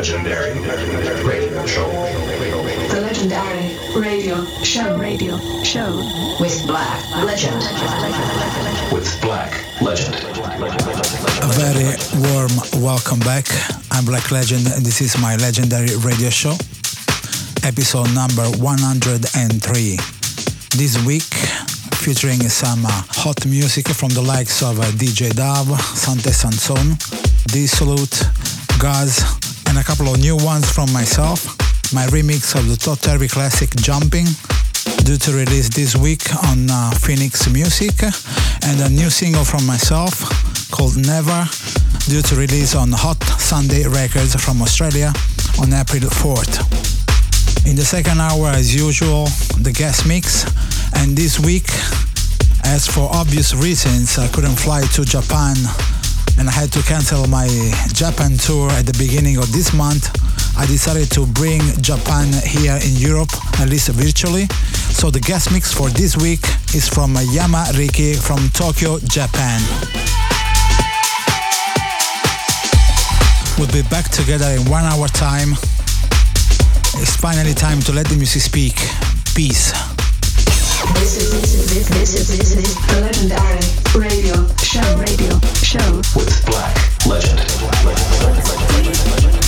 is The legendary radio show. the legendary radio show radio show with Black Legend. With Black Legend. A very warm welcome back. I'm Black Legend and this is my legendary radio show, episode number 103. This week, featuring some uh, hot music from the likes of uh, DJ Dove, Sante Sansone, Dissolut, Guz, and a couple of new ones from myself. My remix of the Todd Terry classic Jumpin, due to release this week on uh, Phoenix Music, and a new single from myself called Never, due to release on Hot Sunday Records from Australia on April 4th. In the second hour, as usual, the guest mix, and this week, as for obvious reasons, I couldn't fly to Japan and I had to cancel my Japan tour at the beginning of this month. I decided to bring Japan here in Europe, at least virtually. So the guest mix for this week is from Yama Riki from Tokyo, Japan. We'll be back together in one hour time. It's finally time to let the music speak. Peace. Radio show radio show With Black Legend. It's love.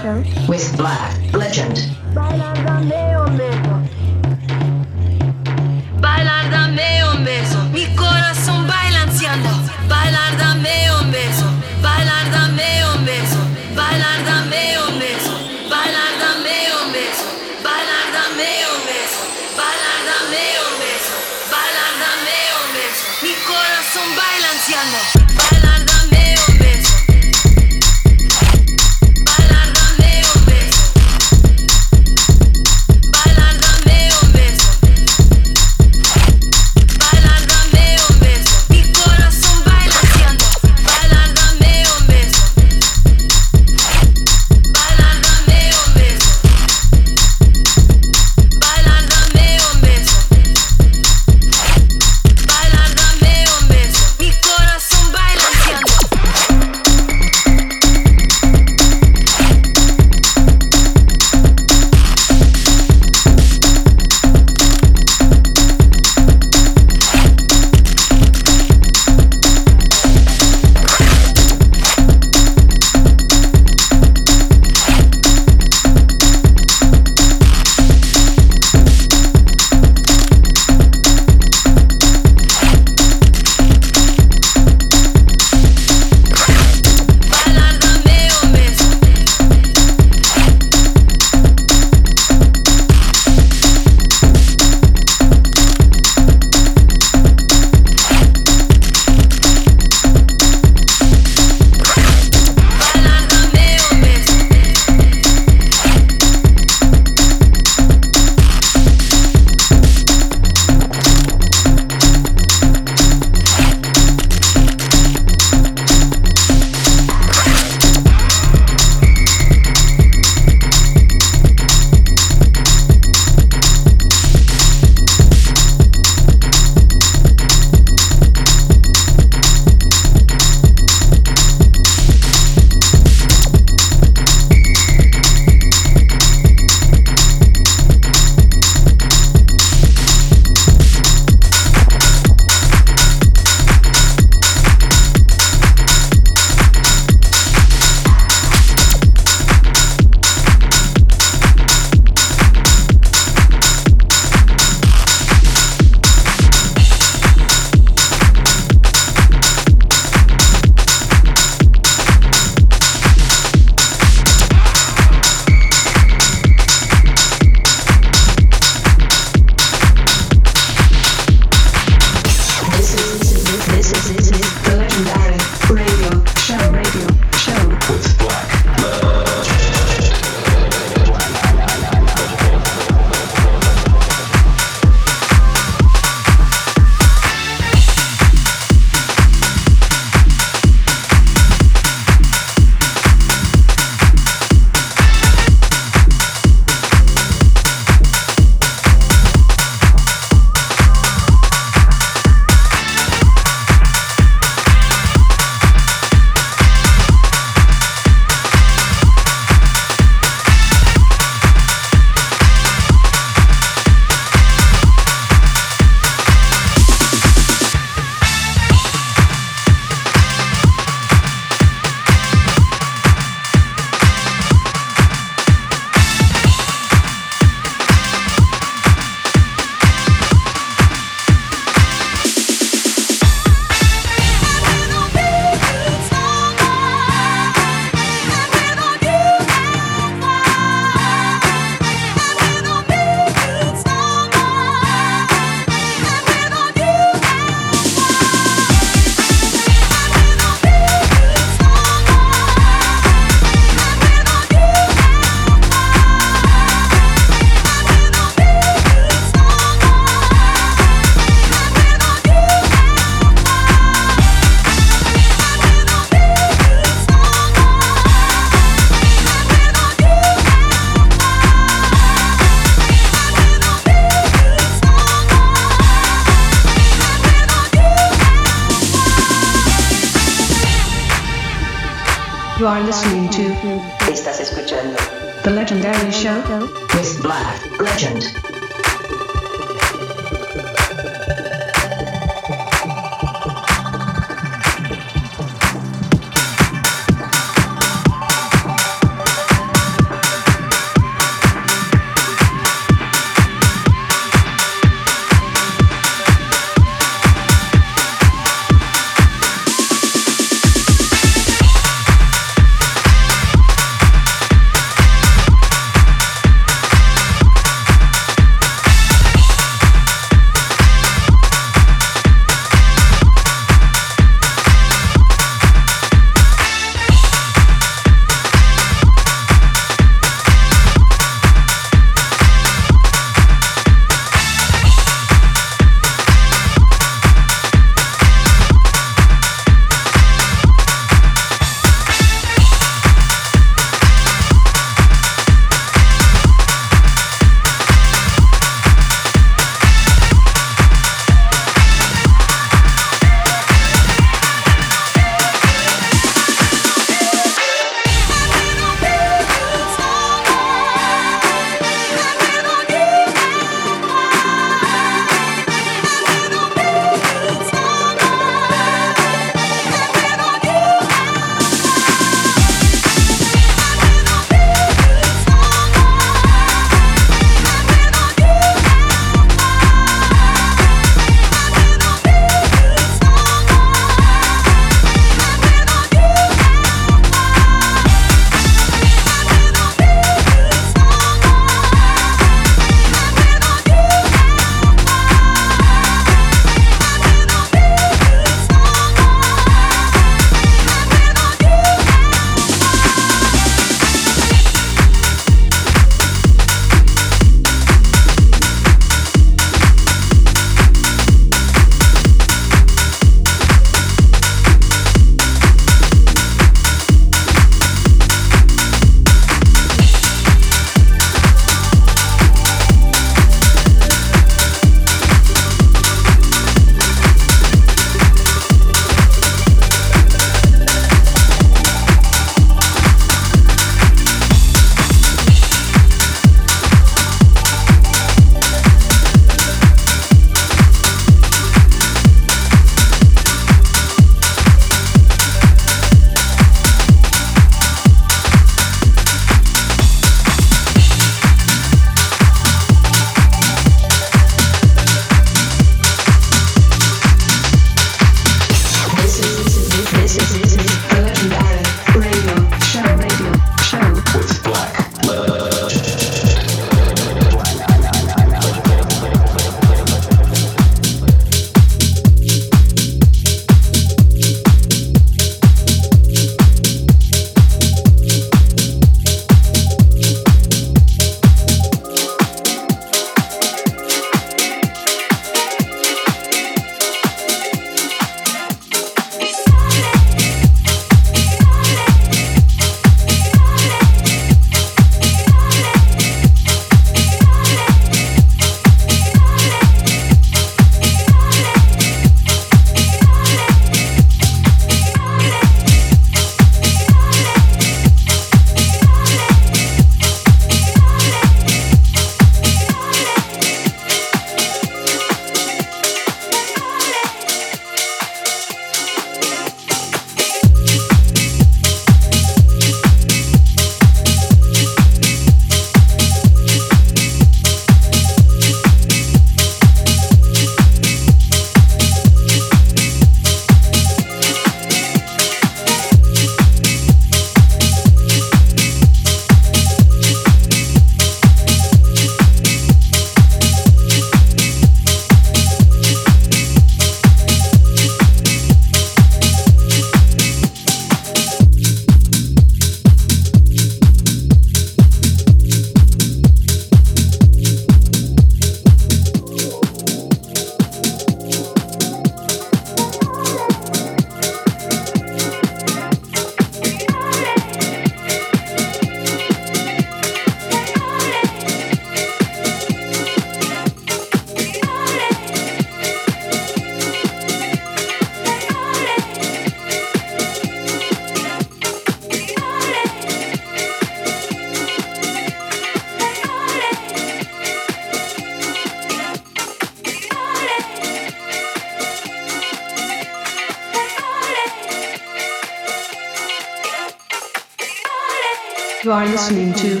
You are listening to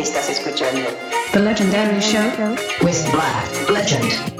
Estás escuchando The Legendary Show with Black Legend.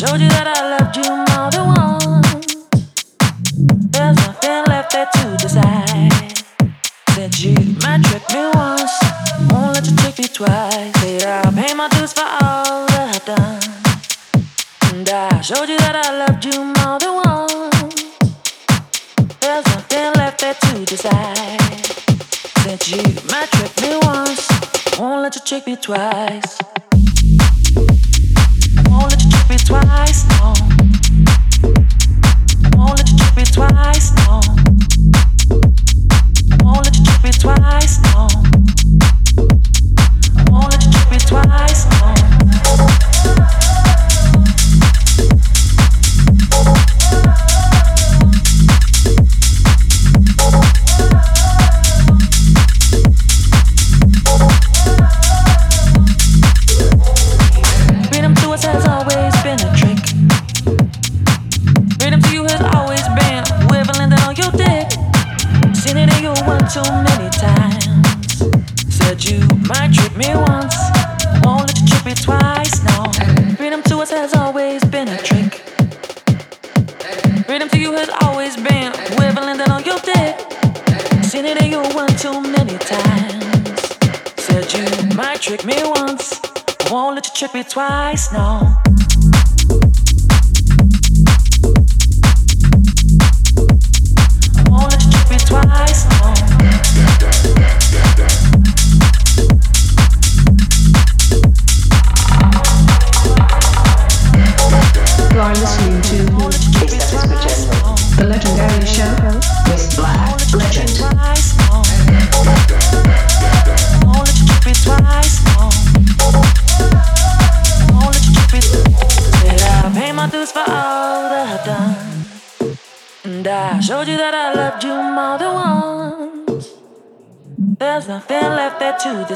Showed you that I loved you more than once. There's nothing left there to decide. Said you might trip me once, won't let you trick me twice. Said I'll pay my dues for all that I've done. And I showed you that I loved you more than once. There's nothing left there to decide. Said you might trip me once, won't let you trick me twice twice, no. Won't let you trick me twice, no. Me no.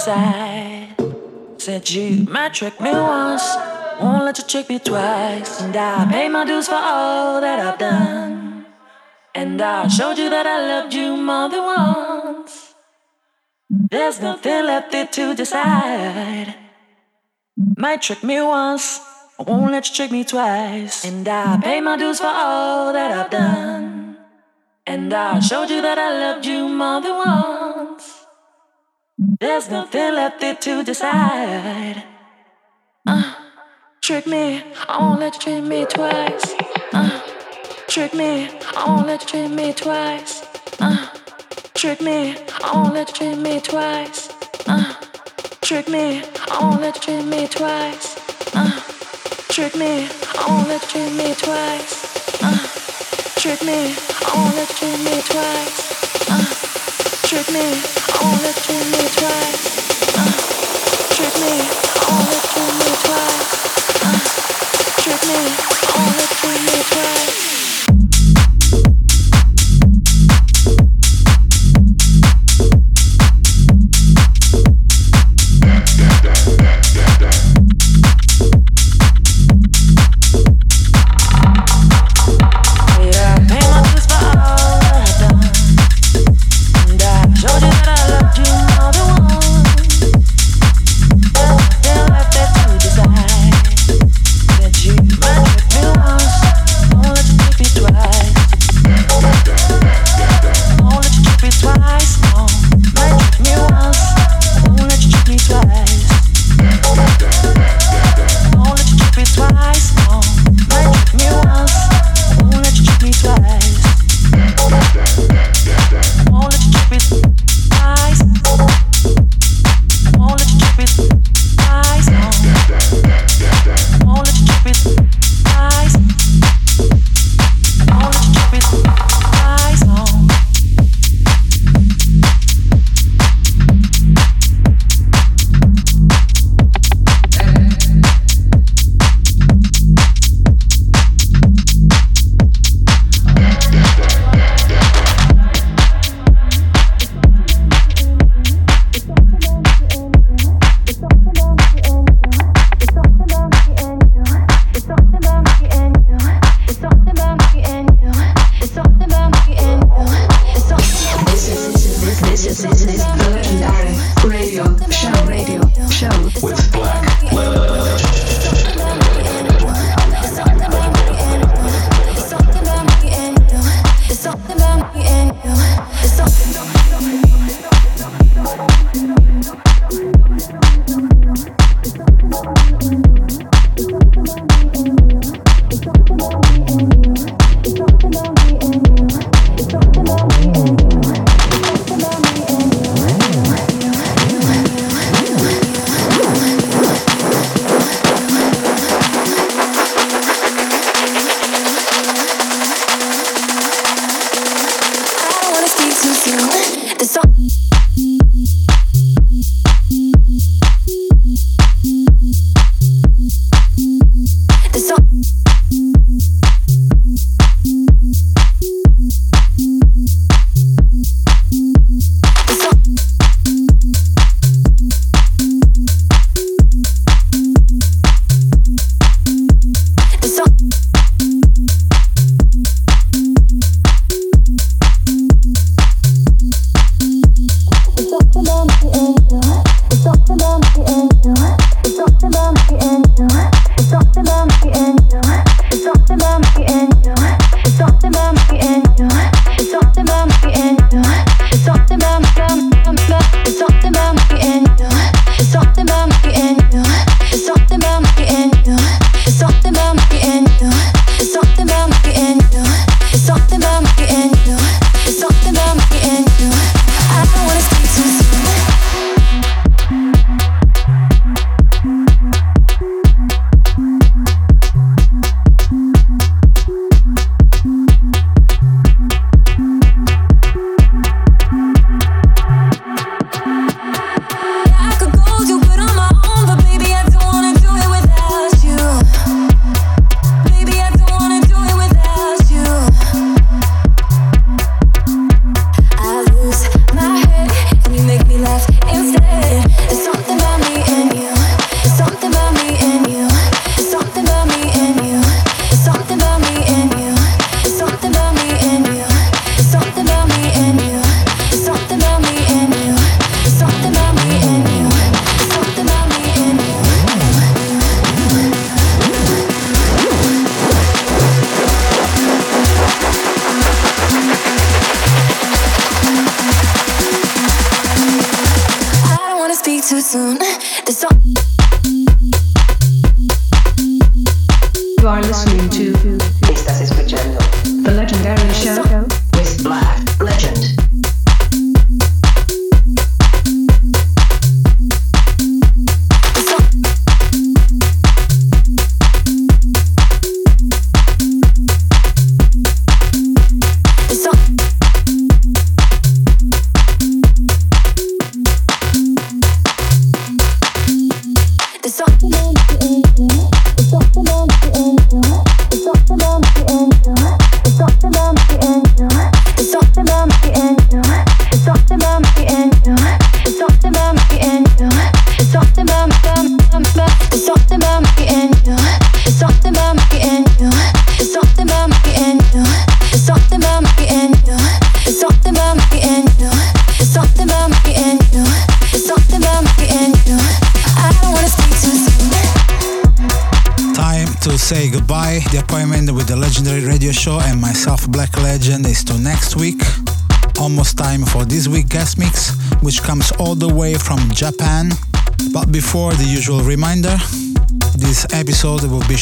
Said you might trick me once, won't let you trick me twice, and I pay my dues for all that I've done. And I showed you that I loved you more than once. There's nothing left there to decide. Might trick me once, won't let you trick me twice. And I pay my dues for all that I've done. And I showed you that I loved you more than once. There's nothing left there to decide. Uh, trick me, I won't let you trick me twice. Uh, Trick me, I won't let you trick me twice. Uh, trick me, I won't let you trick me twice. Uh, trick me, I won't let you trick me twice. Uh, trick me, I won't let you trick me twice. Uh, trick me, I won't let you trick me twice. Uh, trick me, I won't let you trick me twice.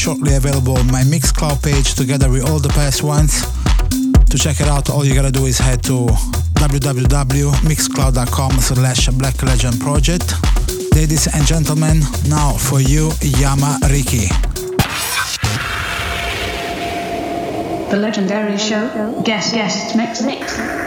Shortly available on my Mixcloud page together with all the past ones. To check it out, all you gotta do is head to www.mixcloud.com slash Black Legend Project. Ladies and gentlemen, now for you, Yama Riki. The legendary show, guest guest mix mix.